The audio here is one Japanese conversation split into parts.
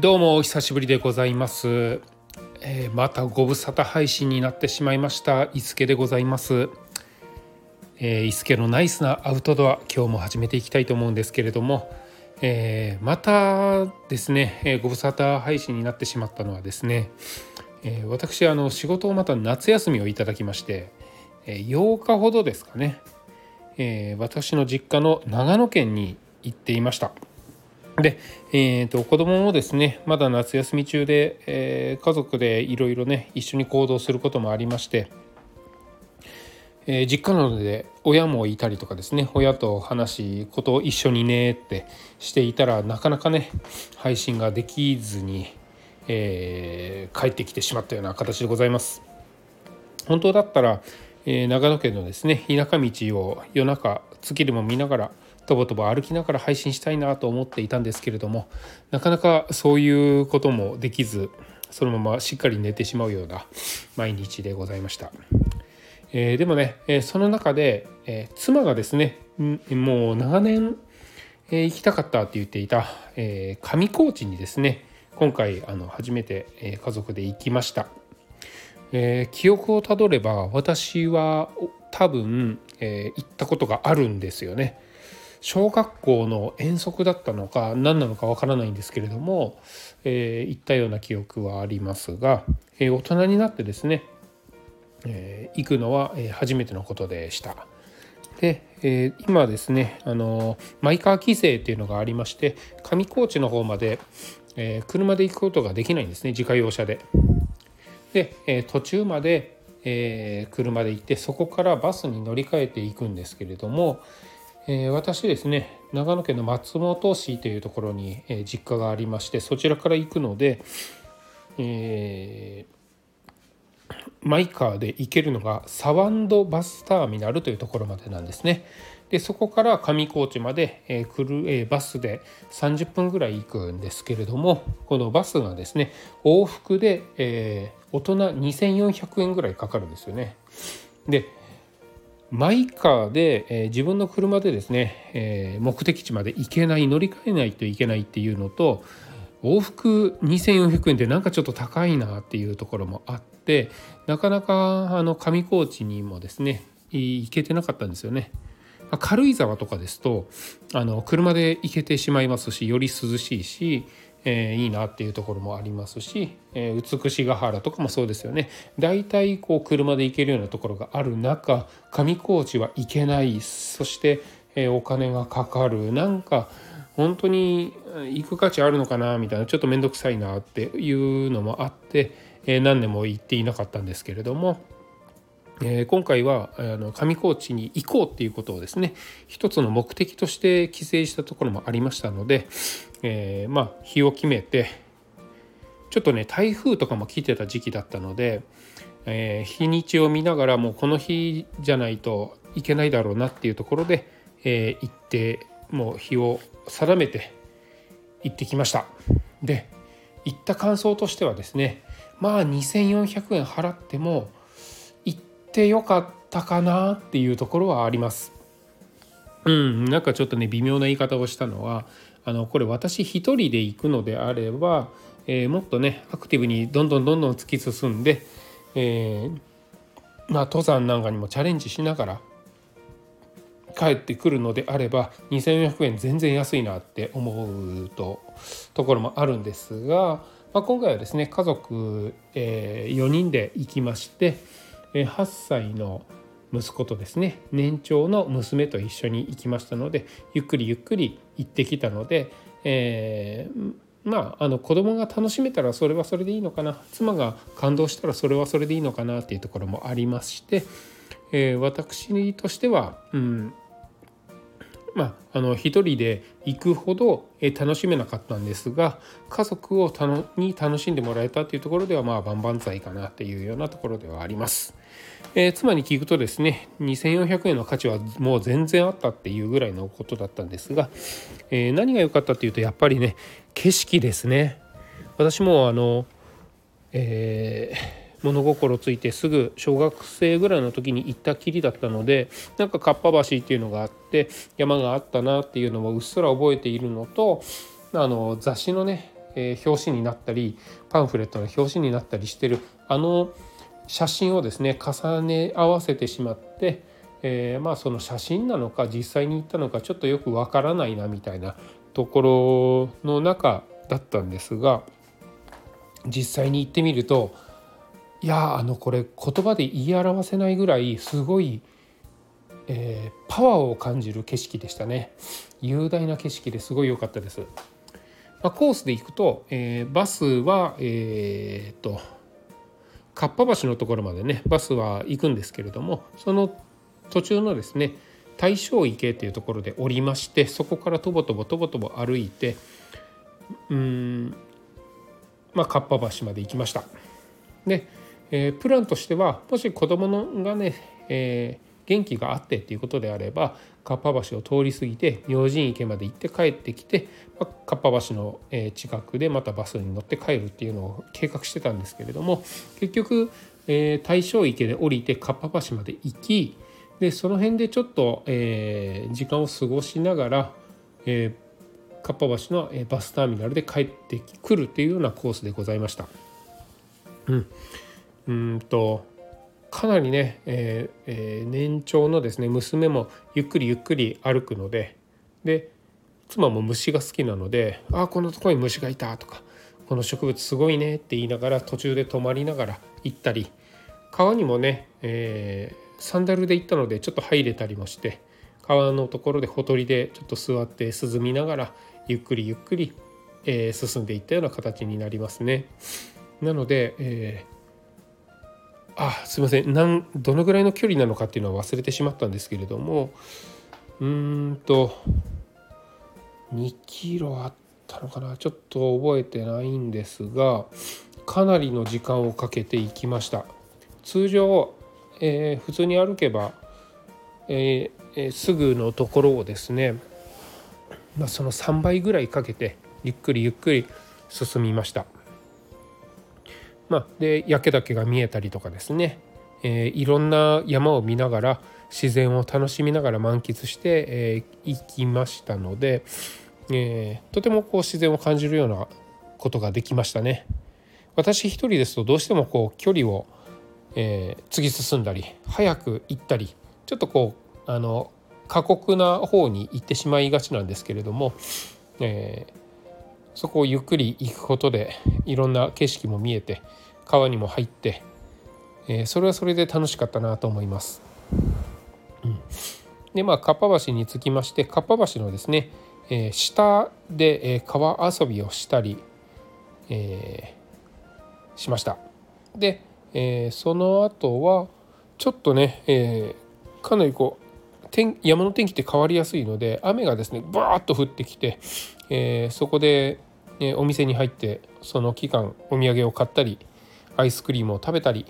どうもお久しぶりでございます、えー、またご無沙汰配信になってしまいました。伊助でございます、えー、伊助のナイスなアウトドア今日も始めていきたいと思うんですけれども、えー、またですね、えー、ご無沙汰配信になってしまったのはですね、えー、私あの仕事をまた夏休みをいただきまして、えー、8日ほどですかね、えー、私の実家の長野県に行っていました。で、えーと、子供もですねまだ夏休み中で、えー、家族でいろいろね一緒に行動することもありまして、えー、実家なので親もいたりとかですね親と話しことを一緒にねってしていたらなかなかね配信ができずに、えー、帰ってきてしまったような形でございます。本当だったら、え長野県のですね田舎道を夜中月でも見ながらとぼとぼ歩きながら配信したいなと思っていたんですけれどもなかなかそういうこともできずそのまましっかり寝てしまうような毎日でございました。えー、でもね、えー、その中で、えー、妻がですねもう長年、え行きたかったって言っていた、え上高地にですね今回あの初めて、え家族で行きました。え記憶をたどれば私は多分、え行ったことがあるんですよね。小学校の遠足だったのか何なのかわからないんですけれども、えー、行ったような記憶はありますが、えー、大人になってですね、えー、行くのは、初めてのことでした。で、え今ですねあのマイカー規制っていうのがありまして上高地の方まで、え車で行くことができないんですね自家用車で。で、え途中まで、え車で行ってそこからバスに乗り換えていくんですけれども、えー、私ですね長野県の松本市というところに、実家がありましてそちらから行くので、えー、マイカーで行けるのがサワンドバスターミナルというところまでなんですね。でそこから上高地まで、えー来るえ、バスで30分ぐらい行くんですけれどもこのバスがですね往復で、え、大人2400円ぐらいかかるんですよね。でマイカーで、えー、自分の車でですね、えー、目的地まで行けない乗り換えないといけないっていうのと往復2400円ってなんかちょっと高いなっていうところもあってなかなかあの上高地にもですね行けてなかったんですよね。軽井沢とかですとあの車で行けてしまいますしより涼しいしえー、いいなっていうところもありますし、えー、美しが原とかもそうですよね大体こう車で行けるようなところがある中上高地は行けないそして、えー、お金がかかるなんか本当に行く価値あるのかなみたいなちょっと面倒くさいなっていうのもあって、えー、何年も行っていなかったんですけれども。えー、今回はあの上高地に行こうっていうことをですね一つの目的として帰省したところもありましたので、えー、まあ日を決めてちょっとね台風とかも来てた時期だったので、えー、日にちを見ながらもうこの日じゃないといけないだろうなっていうところで、えー、行ってもう日を定めて行ってきました。で行った感想としてはですねまあ2400円払っても行ってよかったかなっていうところはあります。うんなんかちょっとね微妙な言い方をしたのはあのこれ私一人で行くのであれば、えー、もっとねアクティブにどんどんどんどん突き進んで、えー、まあ、登山なんかにもチャレンジしながら帰ってくるのであれば2400円全然安いなって思うとところもあるんですが、まあ、今回はですね家族、えー、4人で行きましてえ8歳の息子とですね年長の娘と一緒に行きましたのでゆっくりゆっくり行ってきたので、えー、まああの子供が楽しめたらそれはそれでいいのかな妻が感動したらそれはそれでいいのかなっていうところもありまして、えー、私としては、うん、まあ、あの一人で行くほど楽しめなかったんですが家族をたのに楽しんでもらえたっていうところではまあ万々歳かなっていうようなところではあります。えー、妻に聞くとですね2400円の価値はもう全然あったっていうぐらいのことだったんですが、えー、何が良かったっていうとやっぱりね景色ですね。私もあの、えー物心ついてすぐ小学生ぐらいの時に行ったきりだったのでなんかかっぱ橋っていうのがあって山があったなっていうのもうっすら覚えているのとあの雑誌のねえー、表紙になったりパンフレットの表紙になったりしてるあの写真をですね重ね合わせてしまって、えー、まあその写真なのか実際に行ったのかちょっとよくわからないなみたいなところの中だったんですが実際に行ってみるといやあのこれ言葉で言い表せないぐらいすごい、えー、パワーを感じる景色でしたね。雄大な景色ですごい良かったです、まあ、コースで行くと、えー、バスはえー、っとかっぱ橋のところまでねバスは行くんですけれどもその途中のですね大正池っていうところで降りましてそこからとぼとぼとぼとぼ歩いてうんまあかっぱ橋まで行きました。で、えー、プランとしてはもし子供のがね、えー、元気があってっていうことであればかっぱ橋を通り過ぎて明神池まで行って帰ってきて、ま、かっぱ橋の近くでまたバスに乗って帰るっていうのを計画してたんですけれども結局、えー、大正池で降りてかっぱ橋まで行きでその辺でちょっと、えー、時間を過ごしながら、えー、かっぱ橋のバスターミナルで帰ってくるっていうようなコースでございました。うん、うんとかなりね、えーえー、年長のですね娘もゆっくりゆっくり歩くのでで妻も虫が好きなので「あこのとこに虫がいた」とか「この植物すごいね」って言いながら途中で止まりながら行ったり川にもね、えー、サンダルで行ったのでちょっと入れたりもして川のところでほとりでちょっと座って涼みながらゆっくりゆっくり、えー、進んでいったような形になりますね。なので、えあすいません。なんどのぐらいの距離なのかっていうのは忘れてしまったんですけれども。うーんと2キロあったのかな？ちょっと覚えてないんですがかなりの時間をかけて行きました。通常、えー、普通に歩けば、えー、すぐのところをですね、まあ、その3倍ぐらいかけてゆっくりゆっくり進みました。まあ、で焼岳が見えたりとかですね、えー、いろんな山を見ながら自然を楽しみながら満喫して、えー、行きましたので、えー、とてもこう自然を感じるようなことができましたね。私一人ですとどうしてもこう距離を、えー、次進んだり早く行ったりちょっとこうあの過酷な方に行ってしまいがちなんですけれども、えー、そこをゆっくり行くことでいろんな景色も見えて川にも入って、えー、それはそれで楽しかったなと思います。うん、でまあかっぱ橋に着きましてかっぱ橋のですね、えー、下で、えー、川遊びをしたり、えー、しました。で、えー、その後はちょっとね、えー、かなりこう天山の天気って変わりやすいので雨がですねバーッと降ってきて、えー、そこで、え、お店に入ってその期間お土産を買ったりアイスクリームを食べたり、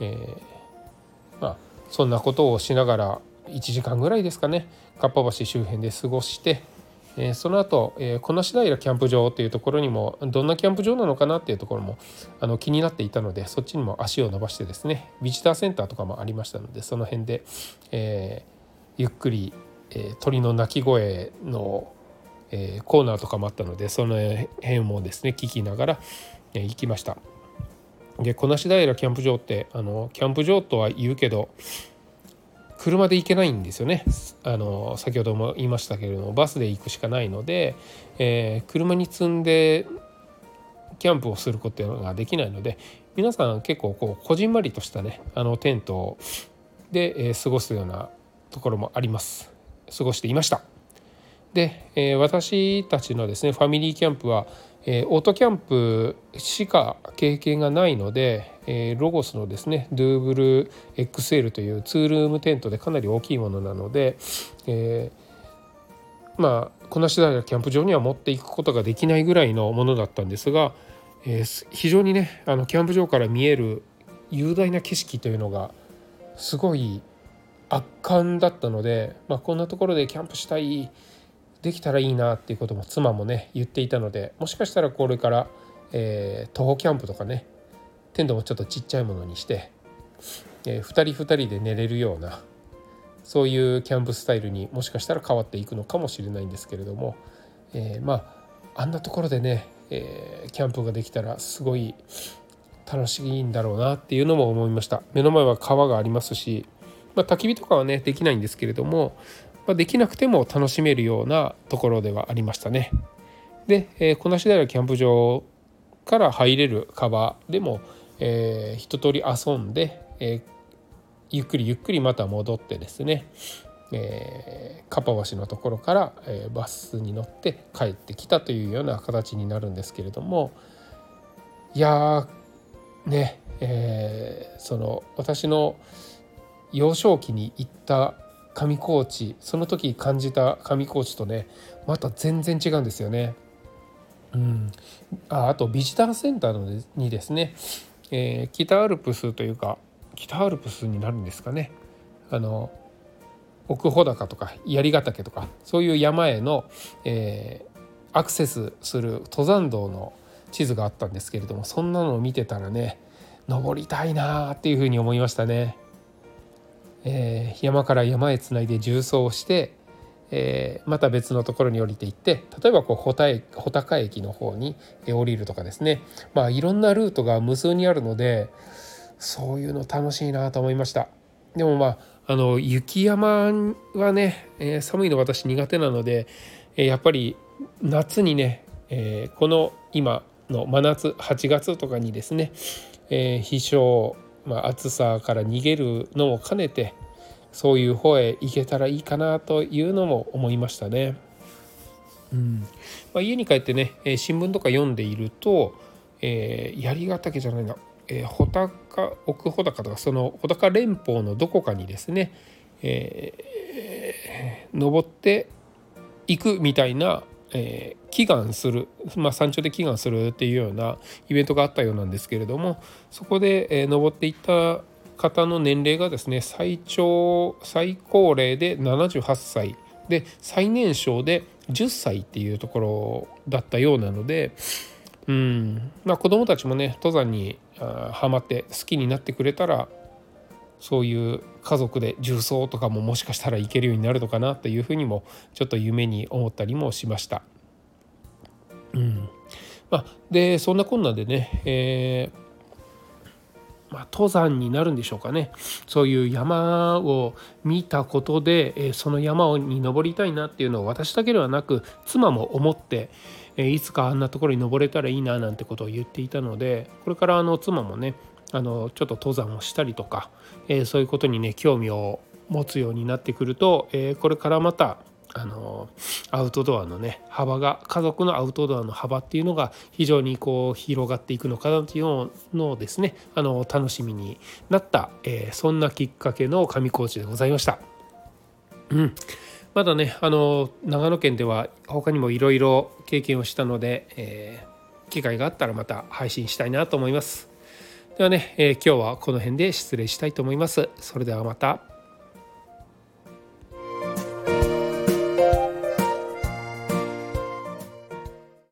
えー、まあ、そんなことをしながら1時間ぐらいですかねかっぱ橋周辺で過ごして、えー、その後、えー、小梨平キャンプ場っていうところにもどんなキャンプ場なのかなっていうところもあの気になっていたのでそっちにも足を伸ばしてですねビジターセンターとかもありましたのでその辺で、えゆっくり、え鳥の鳴き声のえー、コーナーとかもあったのでその辺もですね聞きながら、えー、行きました。で小梨平キャンプ場ってあのキャンプ場とは言うけど車で行けないんですよね。あの先ほども言いましたけれどもバスで行くしかないので、えー、車に積んでキャンプをすることができないので皆さん結構こうこじんまりとしたねあのテントで、え、過ごすようなところもあります。過ごしていました。で、え、私たちのですねファミリーキャンプは、え、オートキャンプしか経験がないので、え、ロゴスのですねドゥーブル XL というツールームテントでかなり大きいものなので、えー、まあこなし平キャンプ場には持っていくことができないぐらいのものだったんですが、え、非常にねあのキャンプ場から見える雄大な景色というのがすごい圧巻だったので、まあ、こんなところでキャンプしたいできたらいいなっていうことも妻もね言っていたのでもしかしたらこれから、えー、徒歩キャンプとかねテントもちょっとちっちゃいものにして、えー、2人2人で寝れるようなそういうキャンプスタイルにもしかしたら変わっていくのかもしれないんですけれども、えー、まああんなところでね、えー、キャンプができたらすごい楽しいんだろうなっていうのも思いました。目の前は川がありますし、まあ、焚き火とかはねできないんですけれども、まあ、できなくても楽しめるようなところではありましたね。で、えー、こなし平キャンプ場から入れる川でも、えー、一通り遊んで、えー、ゆっくりゆっくりまた戻ってですね、えー、カパ橋のところから、えー、バスに乗って帰ってきたというような形になるんですけれどもいやねえー、その私の幼少期に行った上高地その時感じた上高地とねまた全然違うんですよね。うん、ああとビジターセンターのにですね、えー、北アルプスというか北アルプスになるんですかねあの奥穂高とか槍ヶ岳とかそういう山への、えー、アクセスする登山道の地図があったんですけれどもそんなのを見てたらね登りたいなっていうふうに思いましたね。えー、山から山へつないで縦走して、えー、また別のところに降りていって例えばこう穂高駅の方に降りるとかですねまあいろんなルートが無数にあるのでそういうの楽しいなと思いました。でもまああの雪山はね、えー、寒いの私苦手なので、えー、やっぱり夏にね、えー、この今の真夏8月とかにですね、えー、飛翔、まあ、暑さから逃げるのも兼ねてそういう方へ行けたらいいかなというのも思いましたね。うんまあ、家に帰ってね、え新聞とか読んでいると、えー、槍ヶ岳じゃないなえー、穂高奥穂高とかその穂高連峰のどこかにですね、えー、登っていくみたいな、えー、祈願する、まあ、山頂で祈願するっていうようなイベントがあったようなんですけれどもそこで、えー、登っていった方の年齢がですね最長最高齢で78歳で最年少で10歳っていうところだったようなので、うんまあ、子どもたちもね登山にハマって好きになってくれたらそういう家族で重曹とかももしかしたらいけるようになるのかなというふうにもちょっと夢に思ったりもしました。うんまあ、でそんなこんなでね、えー、まあ、登山になるんでしょうかねそういう山を見たことで、えその山に登りたいなっていうのを私だけではなく妻も思って、えいつかあんなところに登れたらいいななんてことを言っていたのでこれからあの妻もねあのちょっと登山をしたりとか、えそういうことにね興味を持つようになってくると、えこれからまたあのアウトドアのね幅が家族のアウトドアの幅っていうのが非常にこう広がっていくのかなというのをですねあの楽しみになった、えー、そんなきっかけの上高地でございました。うんまだねあの長野県では他にもいろいろ経験をしたので、えー、機会があったらまた配信したいなと思います。ではね、えー、今日はこの辺で失礼したいと思います。それではまた。